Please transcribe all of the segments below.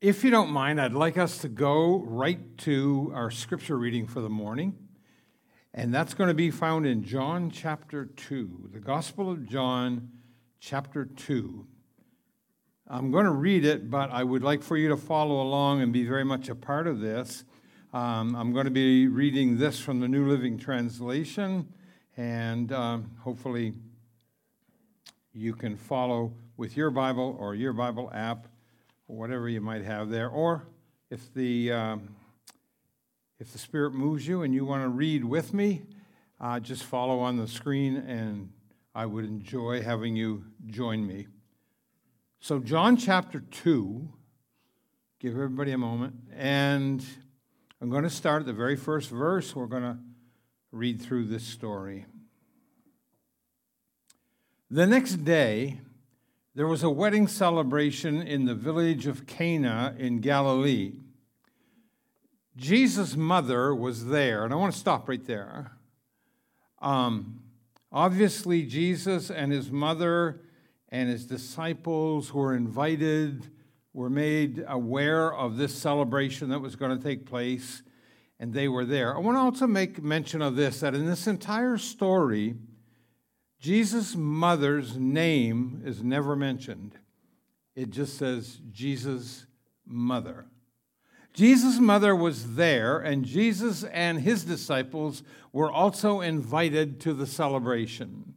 If you don't mind, I'd like us to go right to our scripture reading for the morning. And that's going to be found in John chapter 2, the Gospel of John chapter 2. I'm going to read it, but I would like for you to follow along and be very much a part of this. Um, I'm going to be reading this from the New Living Translation, and um, hopefully you can follow with your Bible or your Bible app or whatever you might have there. Or if the, um, if the Spirit moves you and you want to read with me, uh, just follow on the screen, and I would enjoy having you join me. So, John chapter 2, give everybody a moment, and I'm going to start at the very first verse. We're going to read through this story. The next day, there was a wedding celebration in the village of Cana in Galilee. Jesus' mother was there, and I want to stop right there. Um, obviously, Jesus and his mother and his disciples were invited, were made aware of this celebration that was going to take place, and they were there. I want to also make mention of this that in this entire story, Jesus' mother's name is never mentioned. It just says Jesus' mother. Jesus' mother was there, and Jesus and his disciples were also invited to the celebration.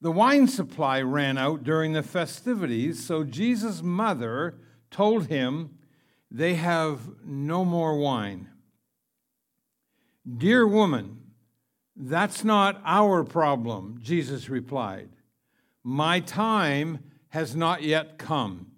The wine supply ran out during the festivities, so Jesus' mother told him, They have no more wine. Dear woman, that's not our problem, Jesus replied. My time has not yet come.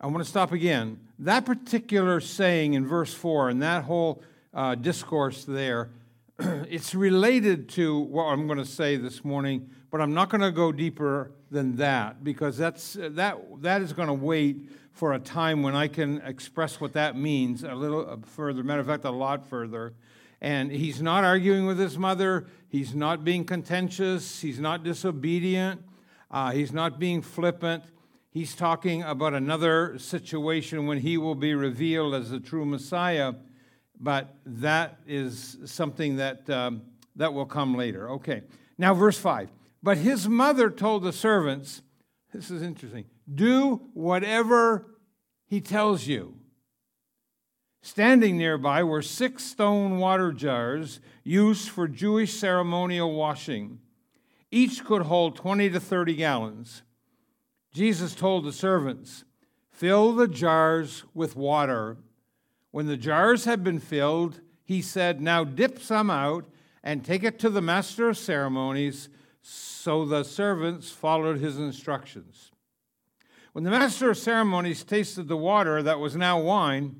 I want to stop again. That particular saying in verse 4 and that whole uh, discourse there, it's related to what I'm going to say this morning, but I'm not going to go deeper than that because that's, that, that is going to wait for a time when I can express what that means a little further. Matter of fact, a lot further. And he's not arguing with his mother. He's not being contentious. He's not disobedient. Uh, he's not being flippant. He's talking about another situation when he will be revealed as the true Messiah. But that is something that, um, that will come later. Okay. Now, verse 5. But his mother told the servants, this is interesting, do whatever he tells you. Standing nearby were six stone water jars used for Jewish ceremonial washing. Each could hold 20 to 30 gallons. Jesus told the servants, Fill the jars with water. When the jars had been filled, he said, Now dip some out and take it to the master of ceremonies. So the servants followed his instructions. When the master of ceremonies tasted the water that was now wine,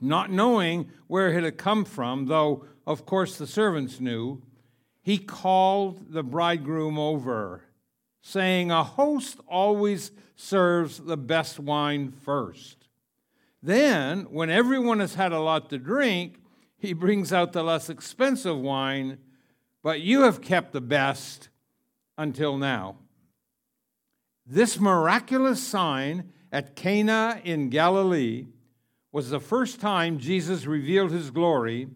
not knowing where it had come from, though of course the servants knew, he called the bridegroom over, saying, A host always serves the best wine first. Then, when everyone has had a lot to drink, he brings out the less expensive wine, but you have kept the best until now. This miraculous sign at Cana in Galilee was the first time Jesus revealed his glory,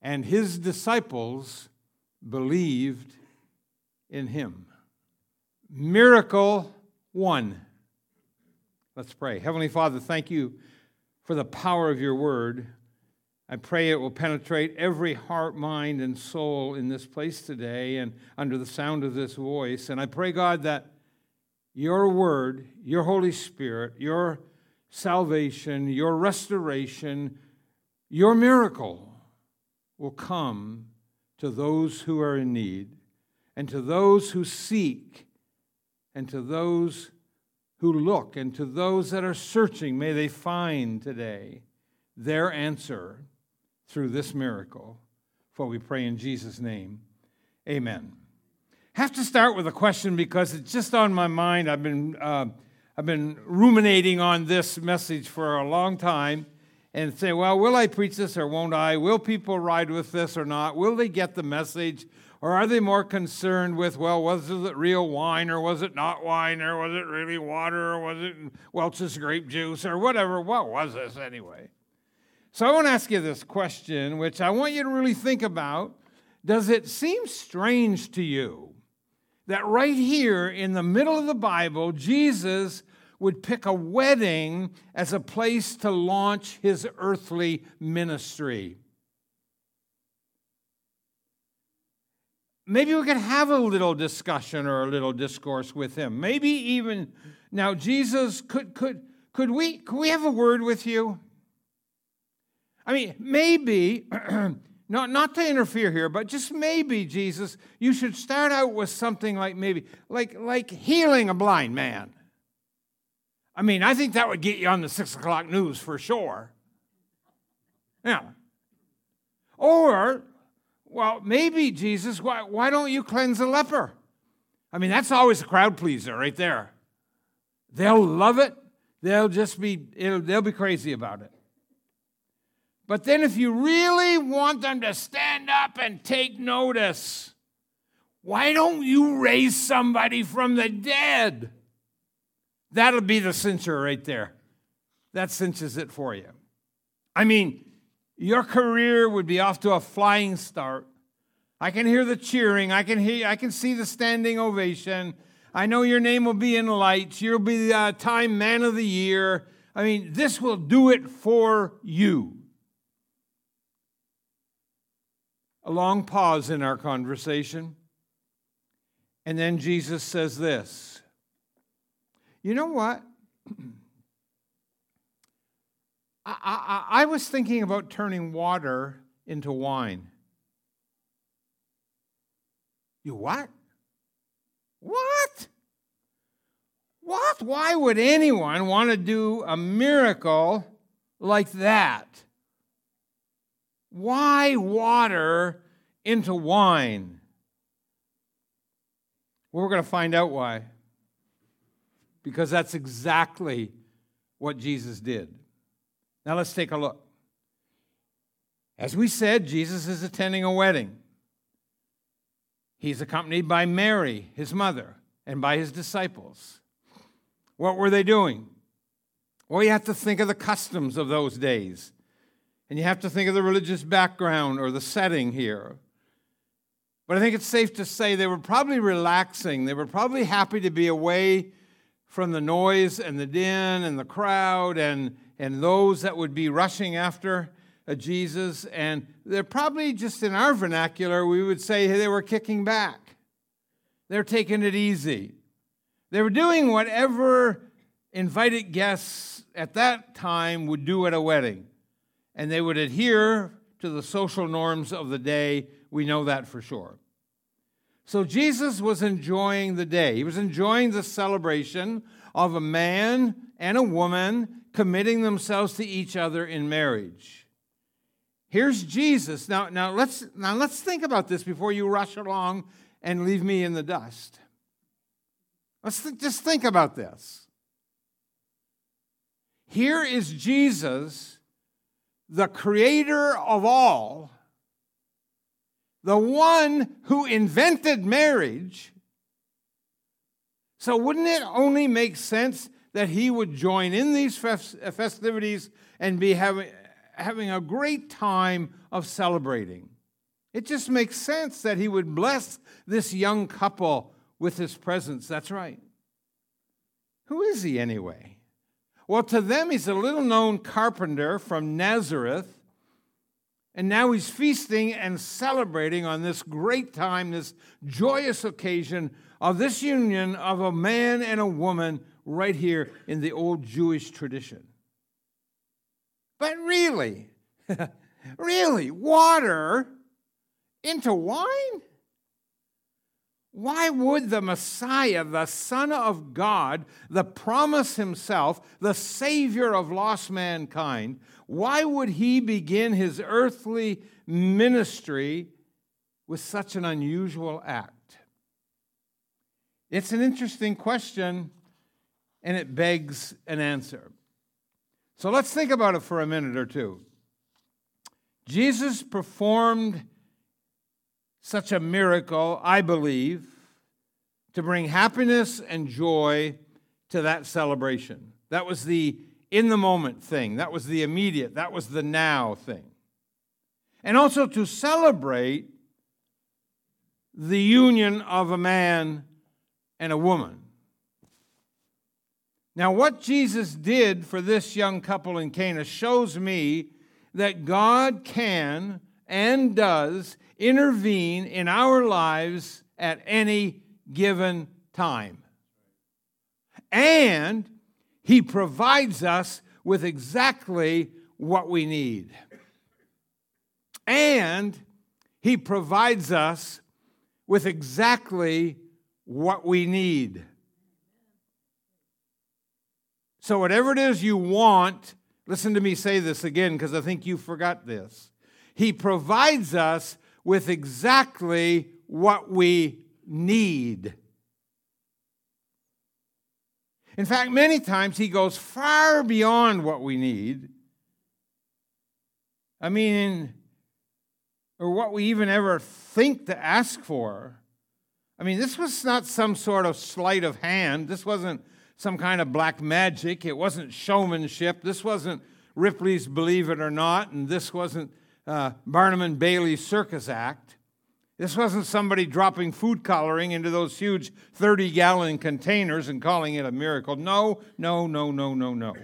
and his disciples believed in him. Miracle one. Let's pray. Heavenly Father, thank you for the power of your word. I pray it will penetrate every heart, mind, and soul in this place today and under the sound of this voice. And I pray, God, that your word, your Holy Spirit, your salvation, your restoration, your miracle will come to those who are in need, and to those who seek, and to those who look, and to those that are searching. May they find today their answer through this miracle. For we pray in Jesus' name. Amen. Have to start with a question because it's just on my mind. I've been. Uh, I've been ruminating on this message for a long time and say, well, will I preach this or won't I? Will people ride with this or not? Will they get the message Or are they more concerned with, well, was it real wine or was it not wine or was it really water or was it Welch's grape juice or whatever? What was this anyway? So I want to ask you this question, which I want you to really think about. Does it seem strange to you that right here in the middle of the Bible, Jesus would pick a wedding as a place to launch his earthly ministry? maybe we could have a little discussion or a little discourse with him. Maybe even now, Jesus, could could could we could we have a word with you? I mean, maybe not not to interfere here, but just maybe, Jesus, you should start out with something like maybe like like healing a blind man. I mean, I think that would get you on the six o'clock news for sure. Yeah. Or well, maybe, Jesus, why, why don't you cleanse a leper? I mean, that's always a crowd pleaser right there. They'll love it. They'll just be, they'll be crazy about it. But then, if you really want them to stand up and take notice, why don't you raise somebody from the dead? That'll be the cincher right there. That cinches it for you. I mean, your career would be off to a flying start. I can hear the cheering. I can hear I can see the standing ovation. I know your name will be in lights. You'll be the uh, Time Man of the Year. I mean, this will do it for you. A long pause in our conversation. And then Jesus says this You know what? I, I, I was thinking about turning water into wine. You what? What? What? Why would anyone want to do a miracle like that? Why water into wine? Well, we're going to find out why. Because that's exactly what Jesus did. Now let's take a look. As we said, Jesus is attending a wedding. He's accompanied by Mary, his mother, and by his disciples. What were they doing? Well, you have to think of the customs of those days. And you have to think of the religious background or the setting here. But I think it's safe to say they were probably relaxing. They were probably happy to be away from the noise and the din and the crowd and and those that would be rushing after uh, Jesus. And they're probably just in our vernacular, we would say they were kicking back. They're taking it easy. They were doing whatever invited guests at that time would do at a wedding. And they would adhere to the social norms of the day. We know that for sure. So Jesus was enjoying the day. He was enjoying the celebration of a man and a woman committing themselves to each other in marriage. Here's Jesus. Now, now, let's, now let's think about this before you rush along and leave me in the dust. Let's th- just think about this. Here is Jesus, the creator of all, the one who invented marriage. So, wouldn't it only make sense that he would join in these festivities and be having, having a great time of celebrating. It just makes sense that he would bless this young couple with his presence. That's right. Who is he anyway? Well, to them, he's a little known carpenter from Nazareth. And now he's feasting and celebrating on this great time, this joyous occasion of this union of a man and a woman right here in the old Jewish tradition. But really, really, water into wine? Why would the Messiah, the Son of God, the promise himself, the Savior of lost mankind, why would he begin his earthly ministry with such an unusual act? It's an interesting question and it begs an answer. So let's think about it for a minute or two. Jesus performed such a miracle, I believe, to bring happiness and joy to that celebration. That was the in the moment thing, that was the immediate, that was the now thing. And also to celebrate the union of a man and a woman. Now, what Jesus did for this young couple in Cana shows me that God can and does intervene in our lives at any given time. And He provides us with exactly what we need. And He provides us with exactly what we need. So, whatever it is you want, listen to me say this again because I think you forgot this. He provides us with exactly what we need. In fact, many times he goes far beyond what we need. I mean, or what we even ever think to ask for. I mean, this was not some sort of sleight of hand. This wasn't some kind of black magic. It wasn't showmanship. This wasn't Ripley's Believe It or Not, and this wasn't uh, Barnum and Bailey's circus act. This wasn't somebody dropping food coloring into those huge 30 gallon containers and calling it a miracle. No, no, no, no, no, no.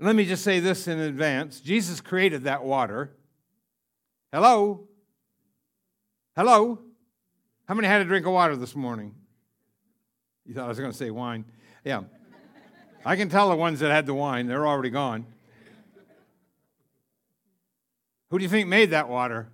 let me just say this in advance Jesus created that water. Hello? Hello? How many had a drink of water this morning? You thought I was going to say wine. Yeah. I can tell the ones that had the wine, they're already gone. Who do you think made that water?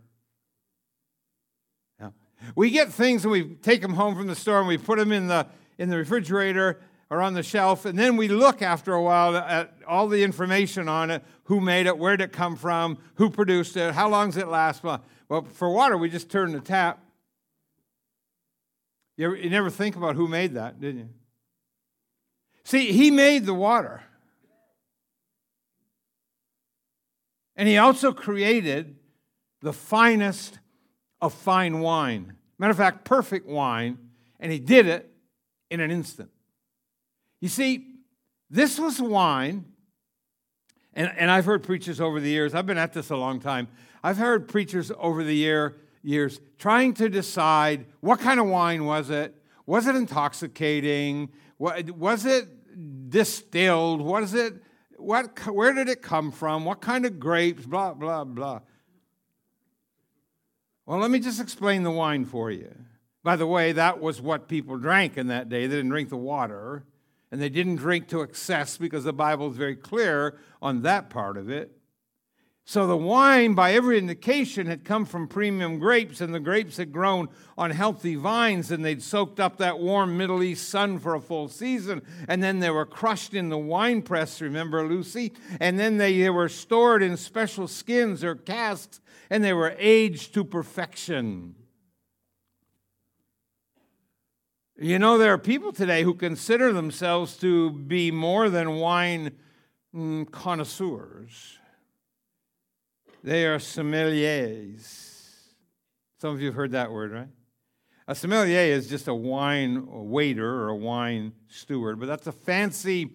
Yeah. We get things and we take them home from the store and we put them in the, in the refrigerator or on the shelf, and then we look after a while at all the information on it who made it, where did it come from, who produced it, how long does it last? Well, for water, we just turn the tap. You, ever, you never think about who made that, did you? See, he made the water. And he also created the finest of fine wine. Matter of fact, perfect wine. And he did it in an instant. You see, this was wine, and, and I've heard preachers over the years, I've been at this a long time. I've heard preachers over the year, years trying to decide what kind of wine was it? Was it intoxicating? Was it distilled? Was it? What, where did it come from? What kind of grapes? Blah, blah, blah. Well, let me just explain the wine for you. By the way, that was what people drank in that day. They didn't drink the water, and they didn't drink to excess because the Bible is very clear on that part of it. So the wine, by every indication, had come from premium grapes, and the grapes had grown on healthy vines, and they'd soaked up that warm Middle East sun for a full season. And then they were crushed in the wine press, remember, Lucy? And then they, they were stored in special skins or casks, and they were aged to perfection. You know, there are people today who consider themselves to be more than wine mm, connoisseurs. They are sommeliers. Some of you have heard that word, right? A sommelier is just a wine waiter or a wine steward, but that's a fancy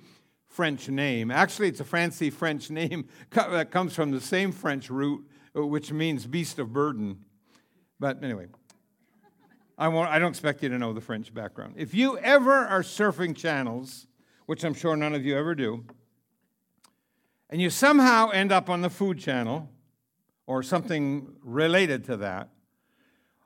French name. Actually, it's a fancy French name that comes from the same French root, uh, which means beast of burden. But anyway, I, won't, I don't expect you to know the French background. If you ever are surfing channels, which I'm sure none of you ever do, and you somehow end up on the food channel, or something related to that.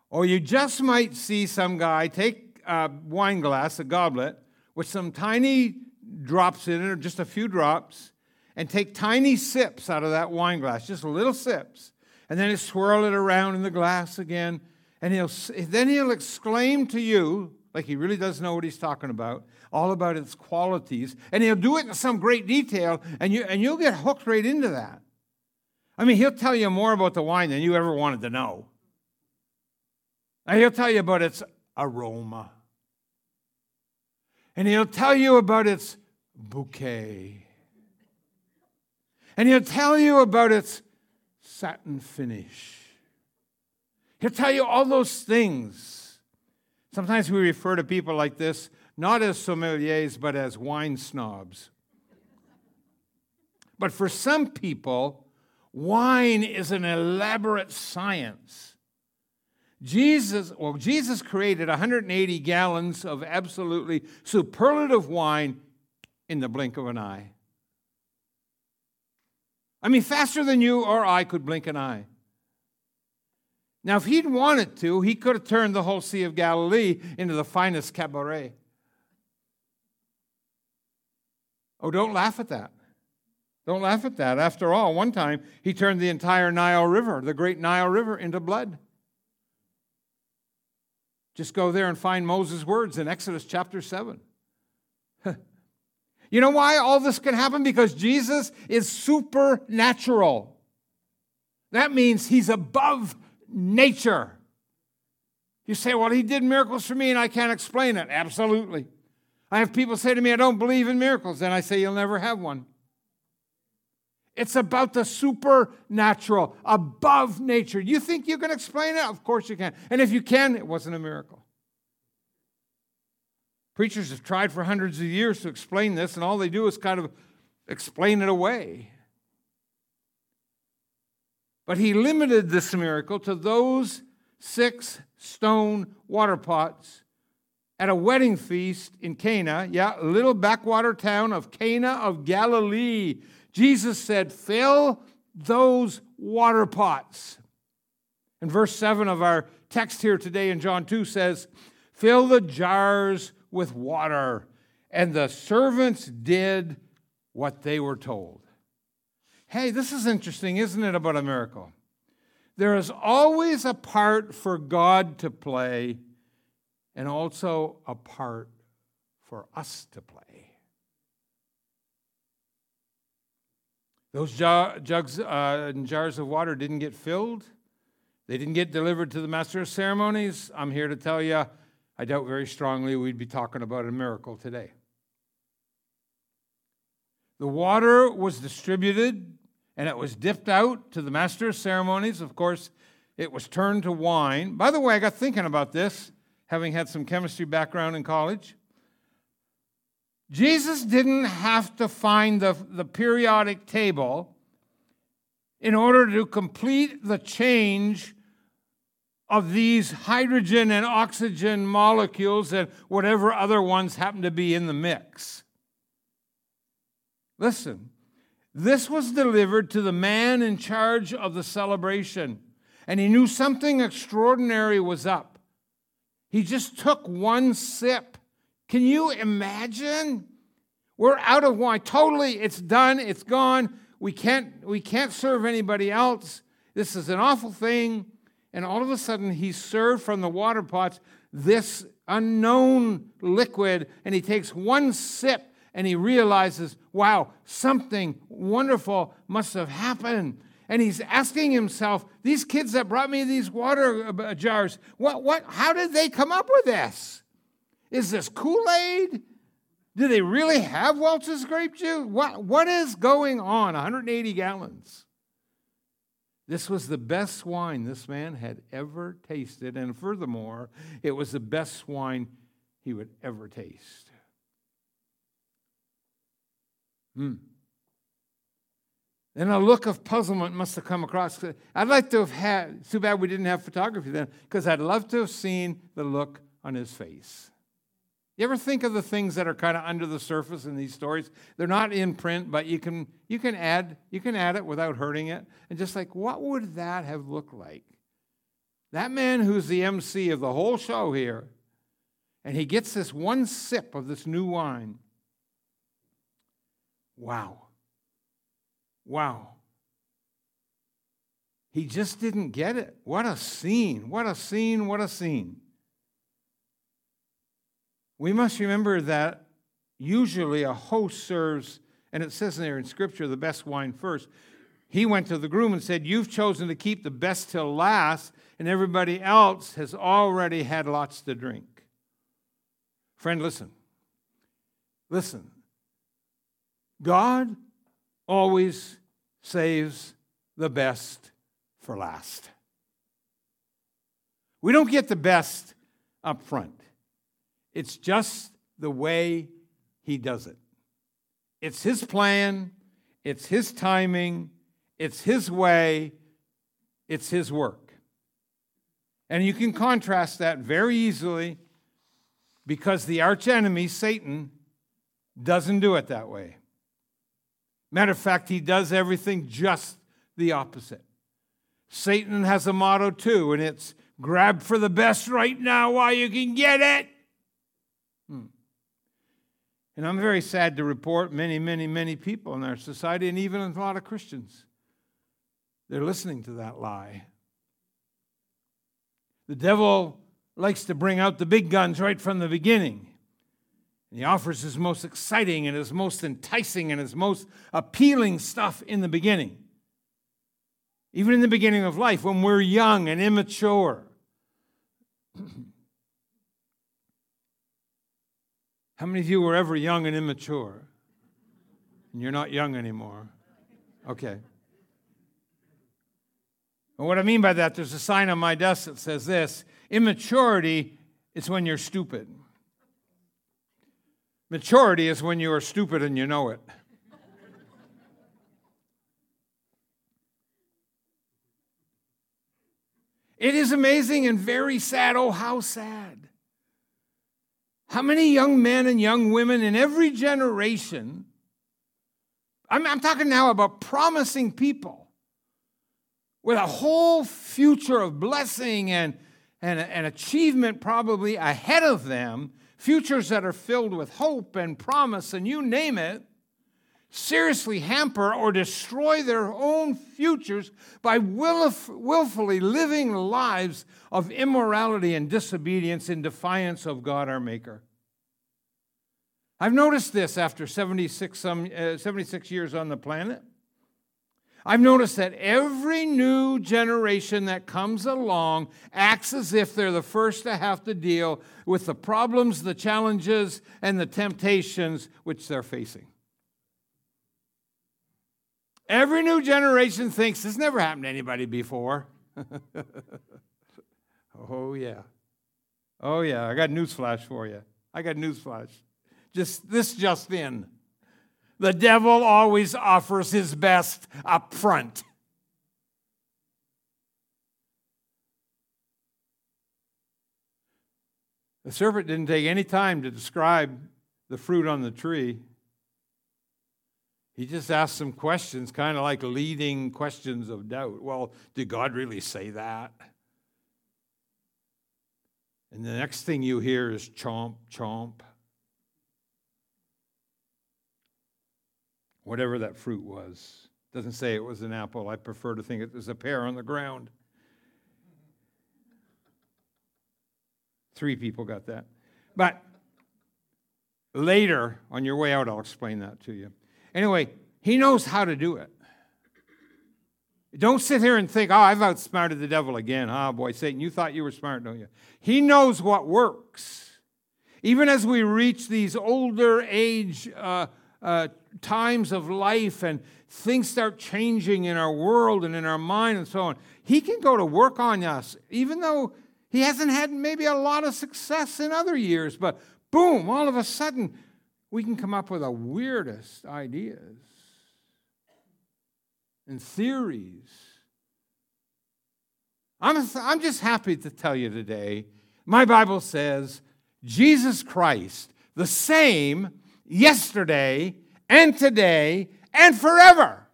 Or you just might see some guy take a wine glass, a goblet, with some tiny drops in it, or just a few drops, and take tiny sips out of that wine glass, just little sips. And then he'll swirl it around in the glass again. And he'll, then he'll exclaim to you, like he really does know what he's talking about, all about its qualities. And he'll do it in some great detail, and, you, and you'll get hooked right into that. I mean, he'll tell you more about the wine than you ever wanted to know. And he'll tell you about its aroma. And he'll tell you about its bouquet. And he'll tell you about its satin finish. He'll tell you all those things. Sometimes we refer to people like this not as sommeliers, but as wine snobs. But for some people, wine is an elaborate science. Jesus, well, Jesus created 180 gallons of absolutely superlative wine in the blink of an eye. I mean, faster than you or I could blink an eye. Now, if he'd wanted to, he could have turned the whole Sea of Galilee into the finest Cabernet. Oh, don't laugh at that. Don't laugh at that. After all, one time he turned the entire Nile River, the great Nile River, into blood. Just go there and find Moses' words in Exodus chapter 7. you know why all this can happen? Because Jesus is supernatural. That means he's above nature. You say, well, he did miracles for me and I can't explain it. Absolutely. I have people say to me, I don't believe in miracles. And I say, you'll never have one. It's about the supernatural, above nature. You think you can explain it? Of course you can. And if you can, it wasn't a miracle. Preachers have tried for hundreds of years to explain this, and all they do is kind of explain it away. But he limited this miracle to those six stone water pots at a wedding feast in Cana, yeah, a little backwater town of Cana of Galilee. Jesus said, Fill those water pots. And verse 7 of our text here today in John 2 says, Fill the jars with water. And the servants did what they were told. Hey, this is interesting, isn't it, about a miracle? There is always a part for God to play and also a part for us to play. Those jugs uh, and jars of water didn't get filled. They didn't get delivered to the master of ceremonies. I'm here to tell you, I doubt very strongly we'd be talking about a miracle today. The water was distributed and it was dipped out to the master of ceremonies. Of course, it was turned to wine. By the way, I got thinking about this, having had some chemistry background in college. Jesus didn't have to find the, the periodic table in order to complete the change of these hydrogen and oxygen molecules and whatever other ones happen to be in the mix. Listen, this was delivered to the man in charge of the celebration, and he knew something extraordinary was up. He just took one sip can you imagine? We're out of wine. Totally, it's done, it's gone. We can't, we can't serve anybody else. This is an awful thing. And all of a sudden, he's served from the water pots this unknown liquid, and he takes one sip and he realizes, wow, something wonderful must have happened. And he's asking himself, these kids that brought me these water uh, jars, what, what, how did they come up with this? Is this Kool Aid? Do they really have Welch's grape juice? What, what is going on? 180 gallons. This was the best wine this man had ever tasted. And furthermore, it was the best wine he would ever taste. Hmm. Then a look of puzzlement must have come across. I'd like to have had, too bad we didn't have photography then, because I'd love to have seen the look on his face. You ever think of the things that are kind of under the surface in these stories? They're not in print, but you can you can add you can add it without hurting it. And just like what would that have looked like? That man who's the MC of the whole show here, and he gets this one sip of this new wine. Wow. Wow. He just didn't get it. What a scene. What a scene. What a scene. We must remember that usually a host serves, and it says in there in Scripture, the best wine first. He went to the groom and said, You've chosen to keep the best till last, and everybody else has already had lots to drink. Friend, listen. Listen. God always saves the best for last. We don't get the best up front. It's just the way he does it. It's his plan, it's his timing, it's his way, it's his work. And you can contrast that very easily because the archenemy, Satan, doesn't do it that way. Matter of fact, he does everything just the opposite. Satan has a motto too, and it's grab for the best right now while you can get it. Hmm. And I'm very sad to report many, many, many people in our society, and even a lot of Christians, they're listening to that lie. The devil likes to bring out the big guns right from the beginning. He offers his most exciting and his most enticing and his most appealing stuff in the beginning. Even in the beginning of life, when we're young and immature. How many of you were ever young and immature? And you're not young anymore. Okay. And what I mean by that, there's a sign on my desk that says this immaturity is when you're stupid. Maturity is when you are stupid and you know it. It is amazing and very sad. Oh, how sad. How many young men and young women in every generation, I'm, I'm, talking now about promising people with a whole future of blessing and, and, and achievement probably ahead of them, futures that are filled with hope and promise and you name it, seriously hamper or destroy their own futures by willfully living lives of immorality and disobedience in defiance of God our Maker. I've noticed this after 76, some, uh, 76 years on the planet. I've noticed that every new generation that comes along acts as if they're the first to have to deal with the problems, the challenges, and the temptations which they're facing. Every new generation thinks this never happened to anybody before. oh, yeah. Oh, yeah. I got news flash for you. I got news flash. Just this just in. The devil always offers his best up front. The serpent didn't take any time to describe the fruit on the tree. He just asked some questions, kind of like leading questions of doubt. Well, did God really say that? And the next thing you hear is chomp, chomp. whatever that fruit was. Doesn't say it was an apple. I prefer to think it was a pear on the ground. Three people got that. But later, on your way out, I'll explain that to you. Anyway, he knows how to do it. Don't sit here and think, oh, I've outsmarted the devil again. Ah, oh, boy, Satan, you thought you were smart, don't you? He knows what works. Even as we reach these older age uh, uh, times of life and things start changing in our world and in our mind and so on, He can go to work on us, even though He hasn't had maybe a lot of success in other years. But boom, all of a sudden, we can come up with the weirdest ideas and theories. I'm, I'm just happy to tell you today my Bible says Jesus Christ, the same yesterday and today and forever.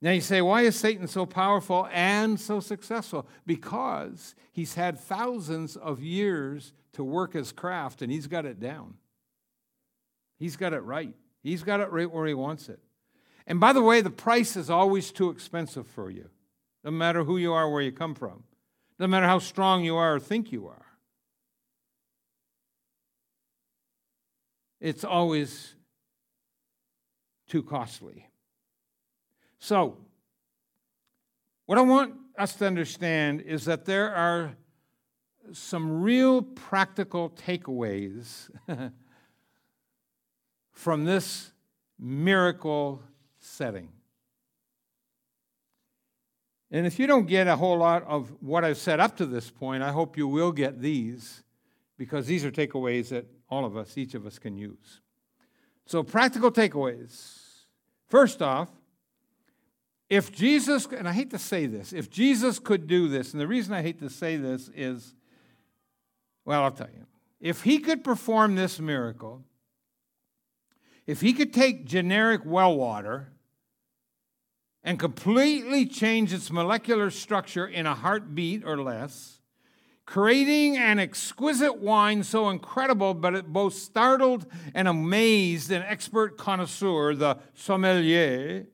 Now you say, why is Satan so powerful and so successful? Because he's had thousands of years to work his craft and he's got it down. He's got it right. He's got it right where he wants it. And by the way, the price is always too expensive for you, no matter who you are, where you come from, no matter how strong you are or think you are. it's always too costly. So, what I want us to understand is that there are some real practical takeaways from this miracle setting. And if you don't get a whole lot of what I've said up to this point, I hope you will get these because these are takeaways that all of us, each of us, can use. So, practical takeaways. First off, if Jesus, and I hate to say this, if Jesus could do this, and the reason I hate to say this is, well, I'll tell you. If he could perform this miracle, if he could take generic well water and completely change its molecular structure in a heartbeat or less, creating an exquisite wine so incredible, but it both startled and amazed an expert connoisseur, the sommelier.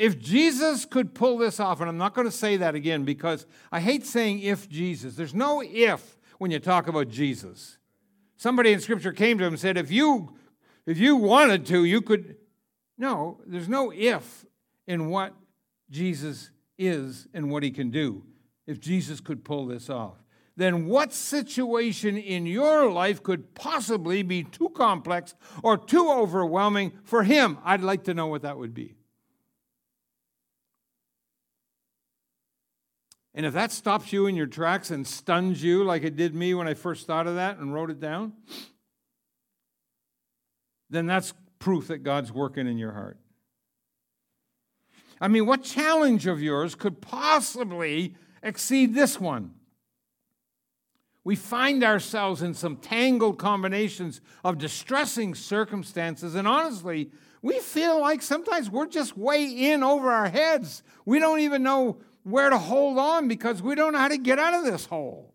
If Jesus could pull this off, and I'm not going to say that again because I hate saying if Jesus. There's no if when you talk about Jesus. Somebody in Scripture came to him and said, if you if you wanted to, you could. No, there's no if in what Jesus is and what he can do. If Jesus could pull this off, then what situation in your life could possibly be too complex or too overwhelming for him? I'd like to know what that would be. And if that stops you in your tracks and stuns you like it did me when I first thought of that and wrote it down, then that's proof that God's working in your heart. I mean, what challenge of yours could possibly exceed this one? We find ourselves in some tangled combinations of distressing circumstances, and honestly, we feel like sometimes we're just way in over our heads. We don't even know where to hold on because we don't know how to get out of this hole.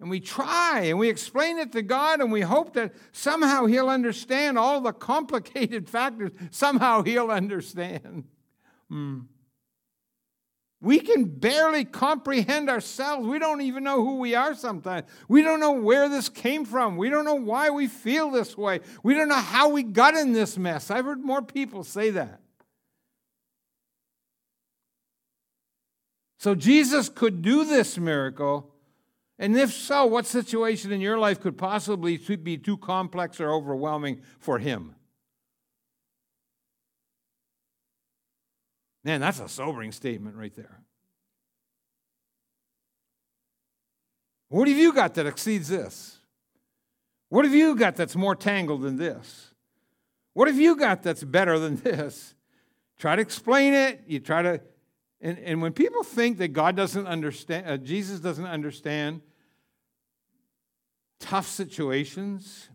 And we try and we explain it to God and we hope that somehow He'll understand all the complicated factors. Somehow He'll understand. Hmm. We can barely comprehend ourselves. We don't even know who we are sometimes. We don't know where this came from. We don't know why we feel this way. We don't know how we got in this mess. I've heard more people say that. So Jesus could do this miracle and if so, what situation in your life could possibly be too complex or overwhelming for Him? Man, that's a sobering statement right there. What have you got that exceeds this? What have you got that's more tangled than this? What have you got that's better than this? Try to explain it. You try to, and, and when people think that God doesn't understand, uh, Jesus doesn't understand, tough situations,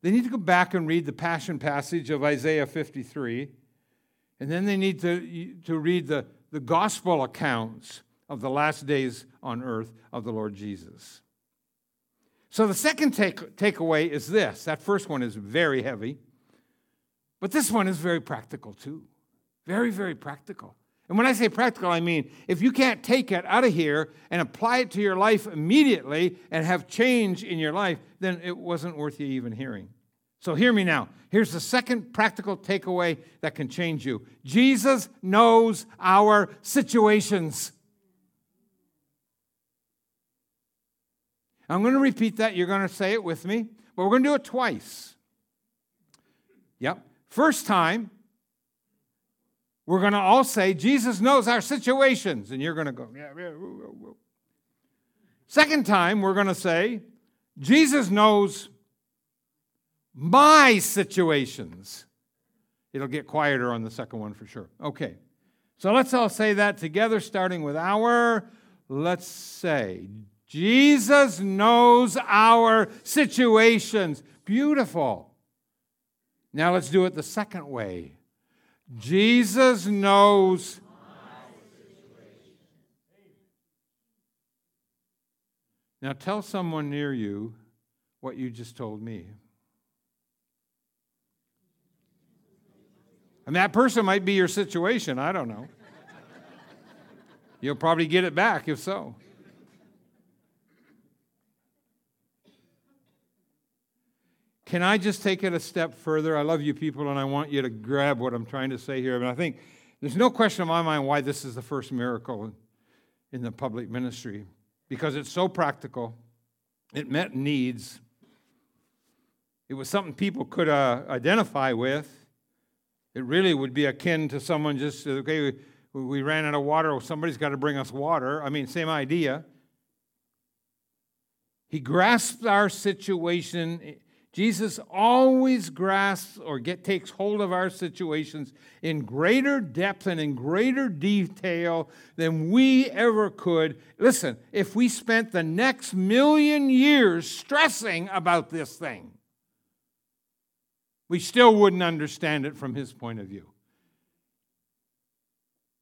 they need to go back and read the passion passage of Isaiah 53. And then they need to, to read the, the gospel accounts of the last days on earth of the Lord Jesus. So the second take, takeaway is this that first one is very heavy, but this one is very practical too. Very, very practical. And when I say practical, I mean if you can't take it out of here and apply it to your life immediately and have change in your life, then it wasn't worth you even hearing. So hear me now. Here's the second practical takeaway that can change you Jesus knows our situations. I'm going to repeat that. You're going to say it with me, but we're going to do it twice. Yep. First time, we're going to all say, Jesus knows our situations. And you're going to go, yeah, yeah. Woo, woo. Second time, we're going to say, Jesus knows my situations. It'll get quieter on the second one for sure. Okay. So let's all say that together, starting with our. Let's say, Jesus knows our situations. Beautiful. Now let's do it the second way. Jesus knows. Now tell someone near you what you just told me. And that person might be your situation. I don't know. You'll probably get it back if so. Can I just take it a step further? I love you people, and I want you to grab what I'm trying to say here. And I think there's no question in my mind why this is the first miracle in the public ministry because it's so practical, it met needs, it was something people could uh, identify with. It really would be akin to someone just, okay, we ran out of water, somebody's got to bring us water. I mean, same idea. He grasped our situation. Jesus always grasps or get, takes hold of our situations in greater depth and in greater detail than we ever could. Listen, if we spent the next million years stressing about this thing, we still wouldn't understand it from his point of view.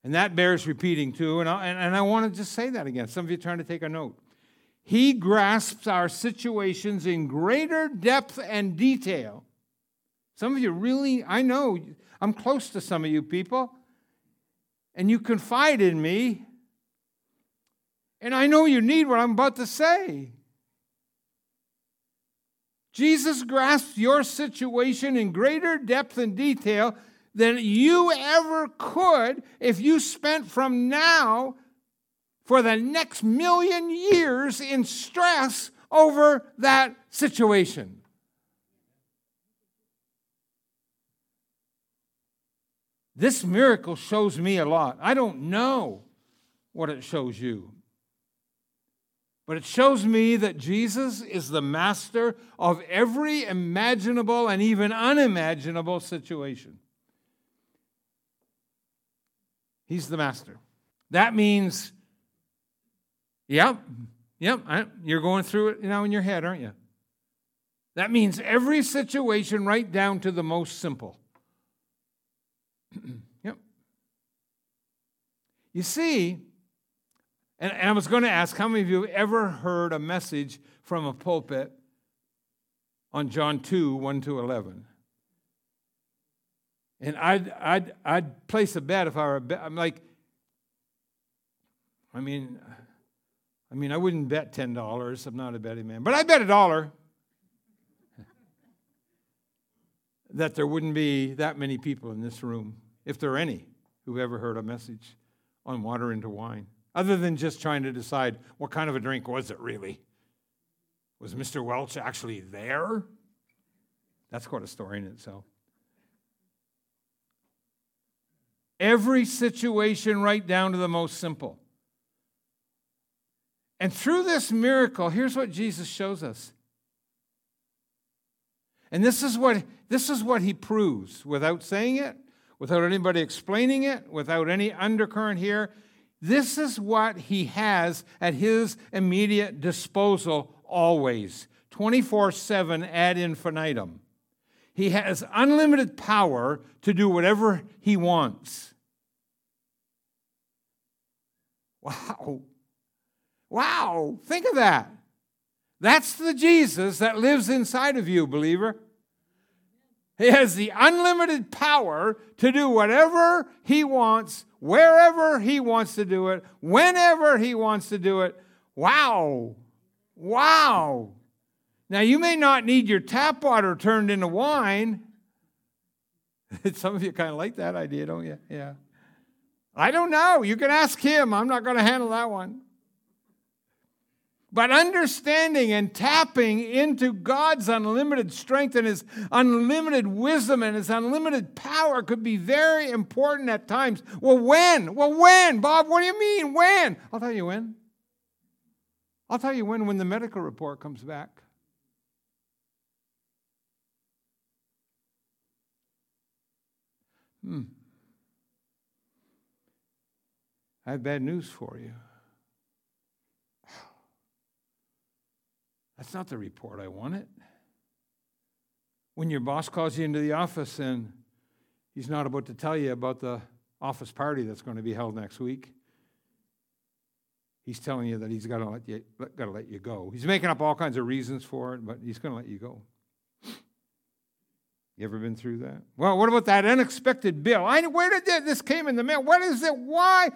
And that bears repeating too. And I, and I want to just say that again. Some of you are trying to take a note. He grasps our situations in greater depth and detail. Some of you really, I know, I'm close to some of you people, and you confide in me, and I know you need what I'm about to say. Jesus grasps your situation in greater depth and detail than you ever could if you spent from now for the next million years in stress over that situation. This miracle shows me a lot. I don't know what it shows you. But it shows me that Jesus is the master of every imaginable and even unimaginable situation. He's the master. That means Yep, yep, you're going through it now in your head, aren't you? That means every situation, right down to the most simple. yep. You see, and, and I was going to ask how many of you have ever heard a message from a pulpit on John 2 1 to 11? And I'd, I'd, I'd place a bet if I were a bet. I'm like, I mean, I mean, I wouldn't bet $10. I'm not a betting man. But I bet a dollar that there wouldn't be that many people in this room, if there are any, who've ever heard a message on water into wine, other than just trying to decide what kind of a drink was it really? Was Mr. Welch actually there? That's quite a story in itself. Every situation, right down to the most simple. And through this miracle, here's what Jesus shows us. And this is what this is what he proves without saying it, without anybody explaining it, without any undercurrent here. This is what he has at his immediate disposal always 24 7 ad infinitum. He has unlimited power to do whatever he wants. Wow. Wow, think of that. That's the Jesus that lives inside of you, believer. He has the unlimited power to do whatever he wants, wherever he wants to do it, whenever he wants to do it. Wow. Wow. Now, you may not need your tap water turned into wine. Some of you kind of like that idea, don't you? Yeah. I don't know. You can ask him. I'm not going to handle that one. But understanding and tapping into God's unlimited strength and His unlimited wisdom and His unlimited power could be very important at times. Well, when? Well, when? Bob, what do you mean? When? I'll tell you when. I'll tell you when, when the medical report comes back. Hmm. I have bad news for you. That's not the report I wanted. When your boss calls you into the office and he's not about to tell you about the office party that's going to be held next week, he's telling you that he's got to let you, got to let you go. He's making up all kinds of reasons for it, but he's going to let you go. You ever been through that? Well, what about that unexpected bill? I, where did this came in the mail? What is it? Why?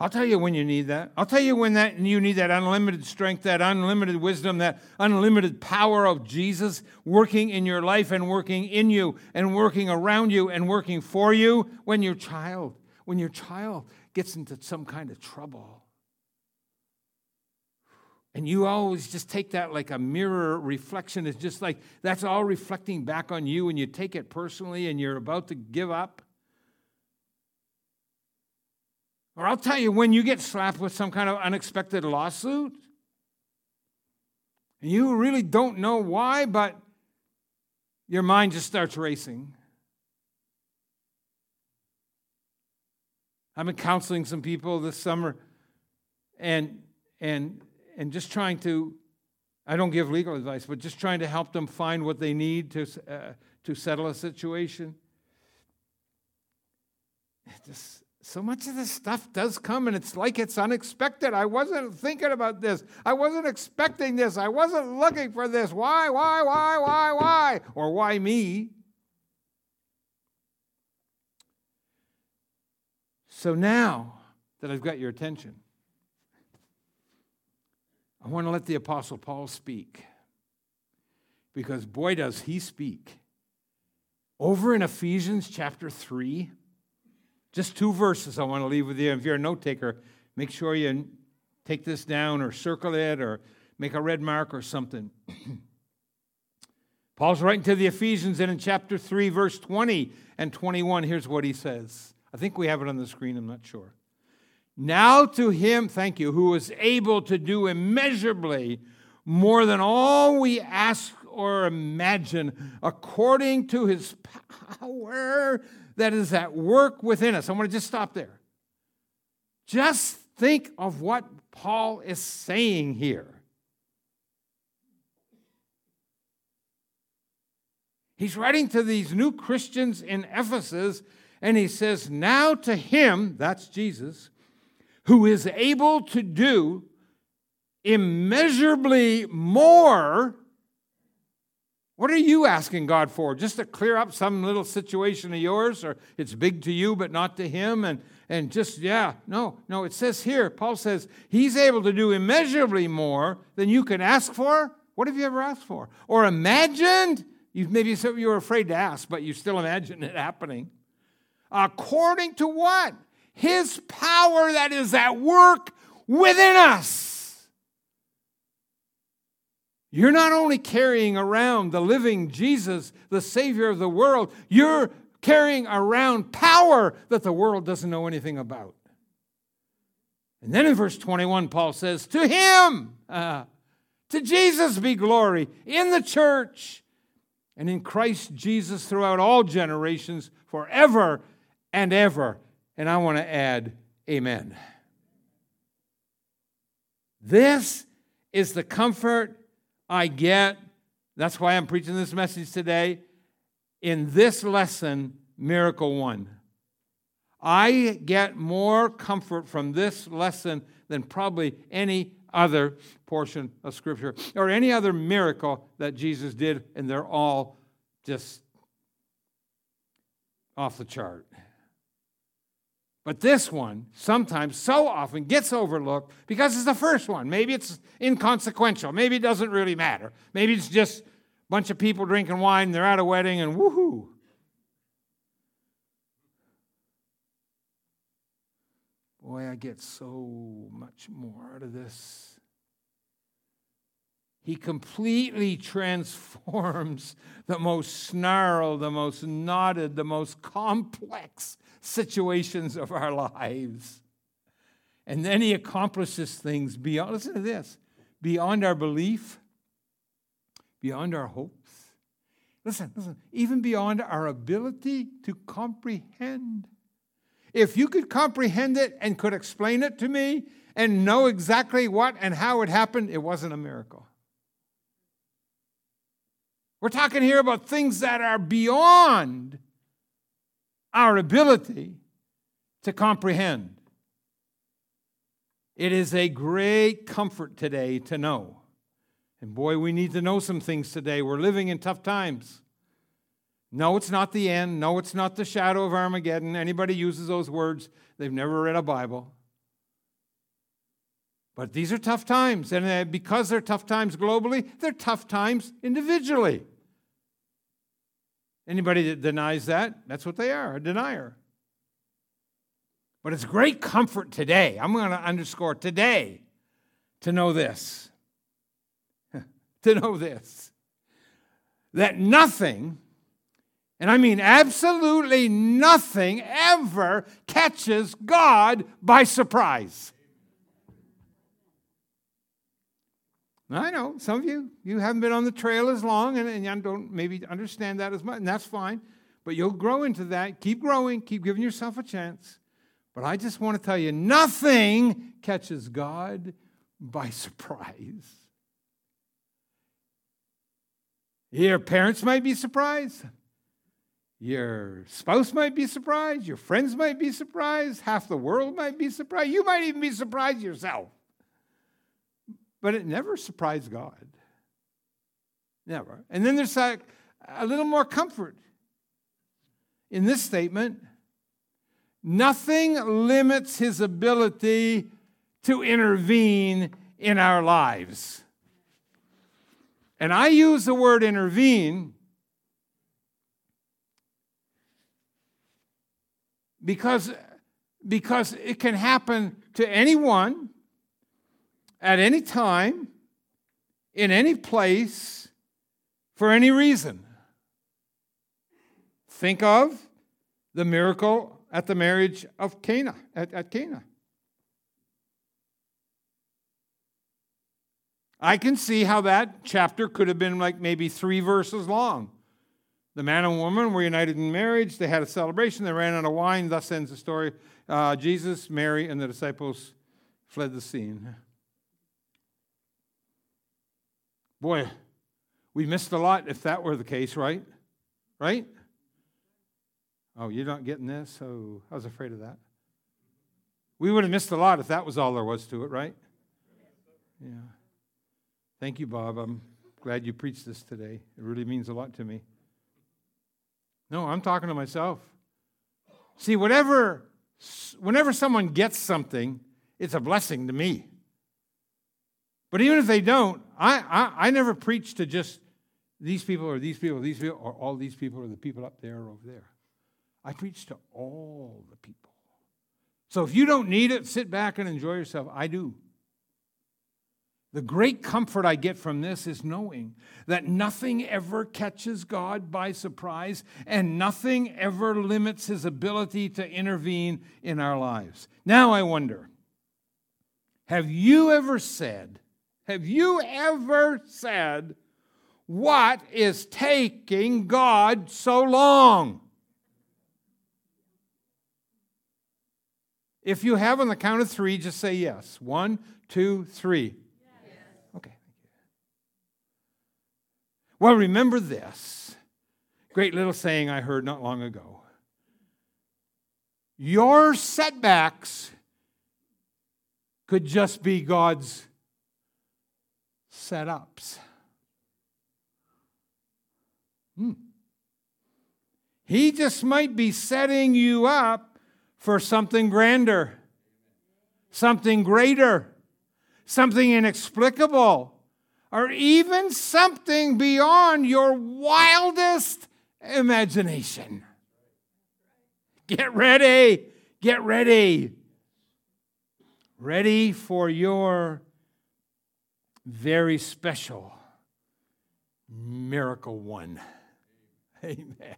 I'll tell you when you need that. I'll tell you when that you need that unlimited strength, that unlimited wisdom, that unlimited power of Jesus working in your life and working in you and working around you and working for you when your child, when your child gets into some kind of trouble. And you always just take that like a mirror reflection. It's just like that's all reflecting back on you, and you take it personally and you're about to give up. Or I'll tell you, when you get slapped with some kind of unexpected lawsuit, and you really don't know why, but your mind just starts racing. I've been counseling some people this summer and and and just trying to I don't give legal advice, but just trying to help them find what they need to uh, to settle a situation. Just so much of this stuff does come and it's like it's unexpected. I wasn't thinking about this. I wasn't expecting this. I wasn't looking for this. Why, why, why, why, why? Or why me? So now that I've got your attention, I want to let the Apostle Paul speak. Because boy, does he speak. Over in Ephesians chapter 3, just two verses I want to leave with you. If you're a note taker, make sure you take this down or circle it or make a red mark or something. Paul's writing to the Ephesians, and in chapter 3, verse 20 and 21, here's what he says. I think we have it on the screen, I'm not sure. Now to him, thank you, who is able to do immeasurably more than all we ask or imagine, according to his power that is at work within us. I want to just stop there. Just think of what Paul is saying here. He's writing to these new Christians in Ephesus, and he says, Now to him, that's Jesus, who is able to do immeasurably more what are you asking God for? Just to clear up some little situation of yours, or it's big to you but not to Him, and, and just, yeah, no, no. It says here, Paul says, He's able to do immeasurably more than you can ask for. What have you ever asked for? Or imagined? You, maybe you were afraid to ask, but you still imagine it happening. According to what? His power that is at work within us. You're not only carrying around the living Jesus, the Savior of the world, you're carrying around power that the world doesn't know anything about. And then in verse 21, Paul says, To him, uh, to Jesus be glory in the church and in Christ Jesus throughout all generations, forever and ever. And I want to add, Amen. This is the comfort I get, that's why I'm preaching this message today, in this lesson, Miracle One. I get more comfort from this lesson than probably any other portion of Scripture or any other miracle that Jesus did, and they're all just off the chart. But this one sometimes, so often, gets overlooked because it's the first one. Maybe it's inconsequential. Maybe it doesn't really matter. Maybe it's just a bunch of people drinking wine, they're at a wedding, and woohoo. Boy, I get so much more out of this. He completely transforms the most snarled, the most knotted, the most complex situations of our lives. And then he accomplishes things beyond, listen to this, beyond our belief, beyond our hopes. Listen, listen, even beyond our ability to comprehend. If you could comprehend it and could explain it to me and know exactly what and how it happened, it wasn't a miracle. We're talking here about things that are beyond our ability to comprehend. It is a great comfort today to know. And boy, we need to know some things today. We're living in tough times. No, it's not the end. No, it's not the shadow of Armageddon. Anybody uses those words, they've never read a Bible. But these are tough times. And uh, because they're tough times globally, they're tough times individually. Anybody that denies that, that's what they are, a denier. But it's great comfort today. I'm going to underscore today to know this to know this that nothing, and I mean absolutely nothing, ever catches God by surprise. I know some of you, you haven't been on the trail as long and, and you don't maybe understand that as much, and that's fine. But you'll grow into that. Keep growing, keep giving yourself a chance. But I just want to tell you nothing catches God by surprise. Your parents might be surprised. Your spouse might be surprised. Your friends might be surprised. Half the world might be surprised. You might even be surprised yourself. But it never surprised God. Never. And then there's a, a little more comfort in this statement. Nothing limits his ability to intervene in our lives. And I use the word intervene because, because it can happen to anyone at any time, in any place, for any reason. Think of the miracle at the marriage of Cana, at, at Cana. I can see how that chapter could have been like maybe three verses long. The man and woman were united in marriage. They had a celebration. They ran out of wine. Thus ends the story. Uh, Jesus, Mary, and the disciples fled the scene. Boy, we missed a lot if that were the case, right? Right? Oh, you're not getting this? Oh, I was afraid of that. We would have missed a lot if that was all there was to it, right? Yeah. Thank you, Bob. I'm glad you preached this today. It really means a lot to me. No, I'm talking to myself. See, whatever, whenever someone gets something, it's a blessing to me. But even if they don't, I, I, I never preach to just these people or these people or these people or all these people or the people up there or over there. I preach to all the people. So if you don't need it, sit back and enjoy yourself. I do. The great comfort I get from this is knowing that nothing ever catches God by surprise and nothing ever limits his ability to intervene in our lives. Now I wonder have you ever said, have you ever said, what is taking God so long? If you have on the count of three, just say yes. One, two, three. Okay. Well, remember this great little saying I heard not long ago. Your setbacks could just be God's setups. Hmm. He just might be setting you up for something grander, something greater, something inexplicable or even something beyond your wildest imagination. Get ready. Get ready. Ready for your very special miracle one. Amen.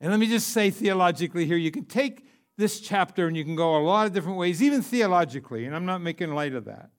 And let me just say theologically here you can take this chapter and you can go a lot of different ways, even theologically, and I'm not making light of that.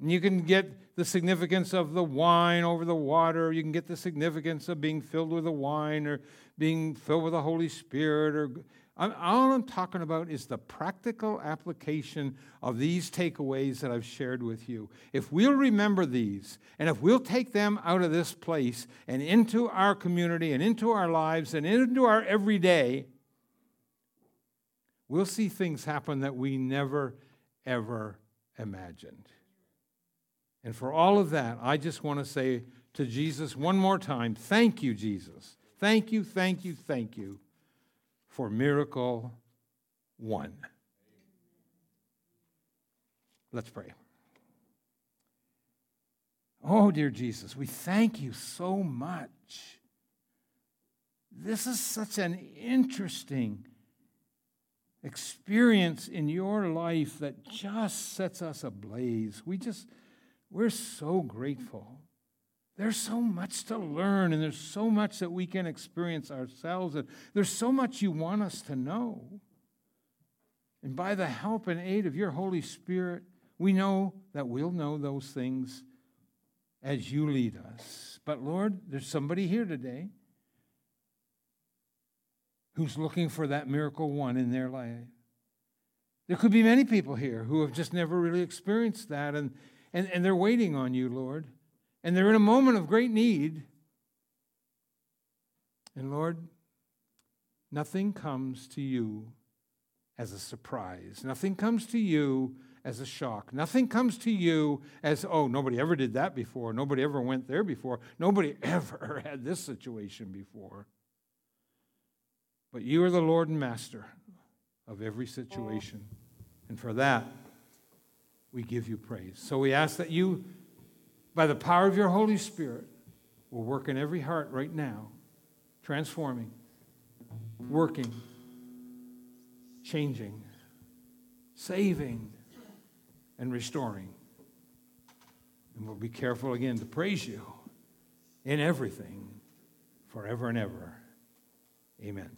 And you can get the significance of the wine over the water. You can get the significance of being filled with the wine or being filled with the Holy Spirit. Or all I'm talking about is the practical application of these takeaways that I've shared with you. If we'll remember these, and if we'll take them out of this place and into our community and into our lives and into our everyday, we'll see things happen that we never, ever imagined. And for all of that, I just want to say to Jesus one more time thank you, Jesus. Thank you, thank you, thank you for miracle one. Let's pray. Oh, dear Jesus, we thank you so much. This is such an interesting experience in your life that just sets us ablaze. We just, we're so grateful. There's so much to learn, and there's so much that we can experience ourselves, and there's so much you want us to know. And by the help and aid of your Holy Spirit, we know that we'll know those things as you lead us. But Lord, there's somebody here today who's looking for that miracle one in their life. There could be many people here who have just never really experienced that, and, and, and they're waiting on you, Lord. And they're in a moment of great need. And Lord, nothing comes to you as a surprise. Nothing comes to you as a shock. Nothing comes to you as, oh, nobody ever did that before. Nobody ever went there before. Nobody ever had this situation before. But you are the Lord and Master of every situation. And for that, we give you praise. So we ask that you, by the power of your Holy Spirit, will work in every heart right now, transforming, working, changing, saving, and restoring. And we'll be careful again to praise you in everything forever and ever. Amen.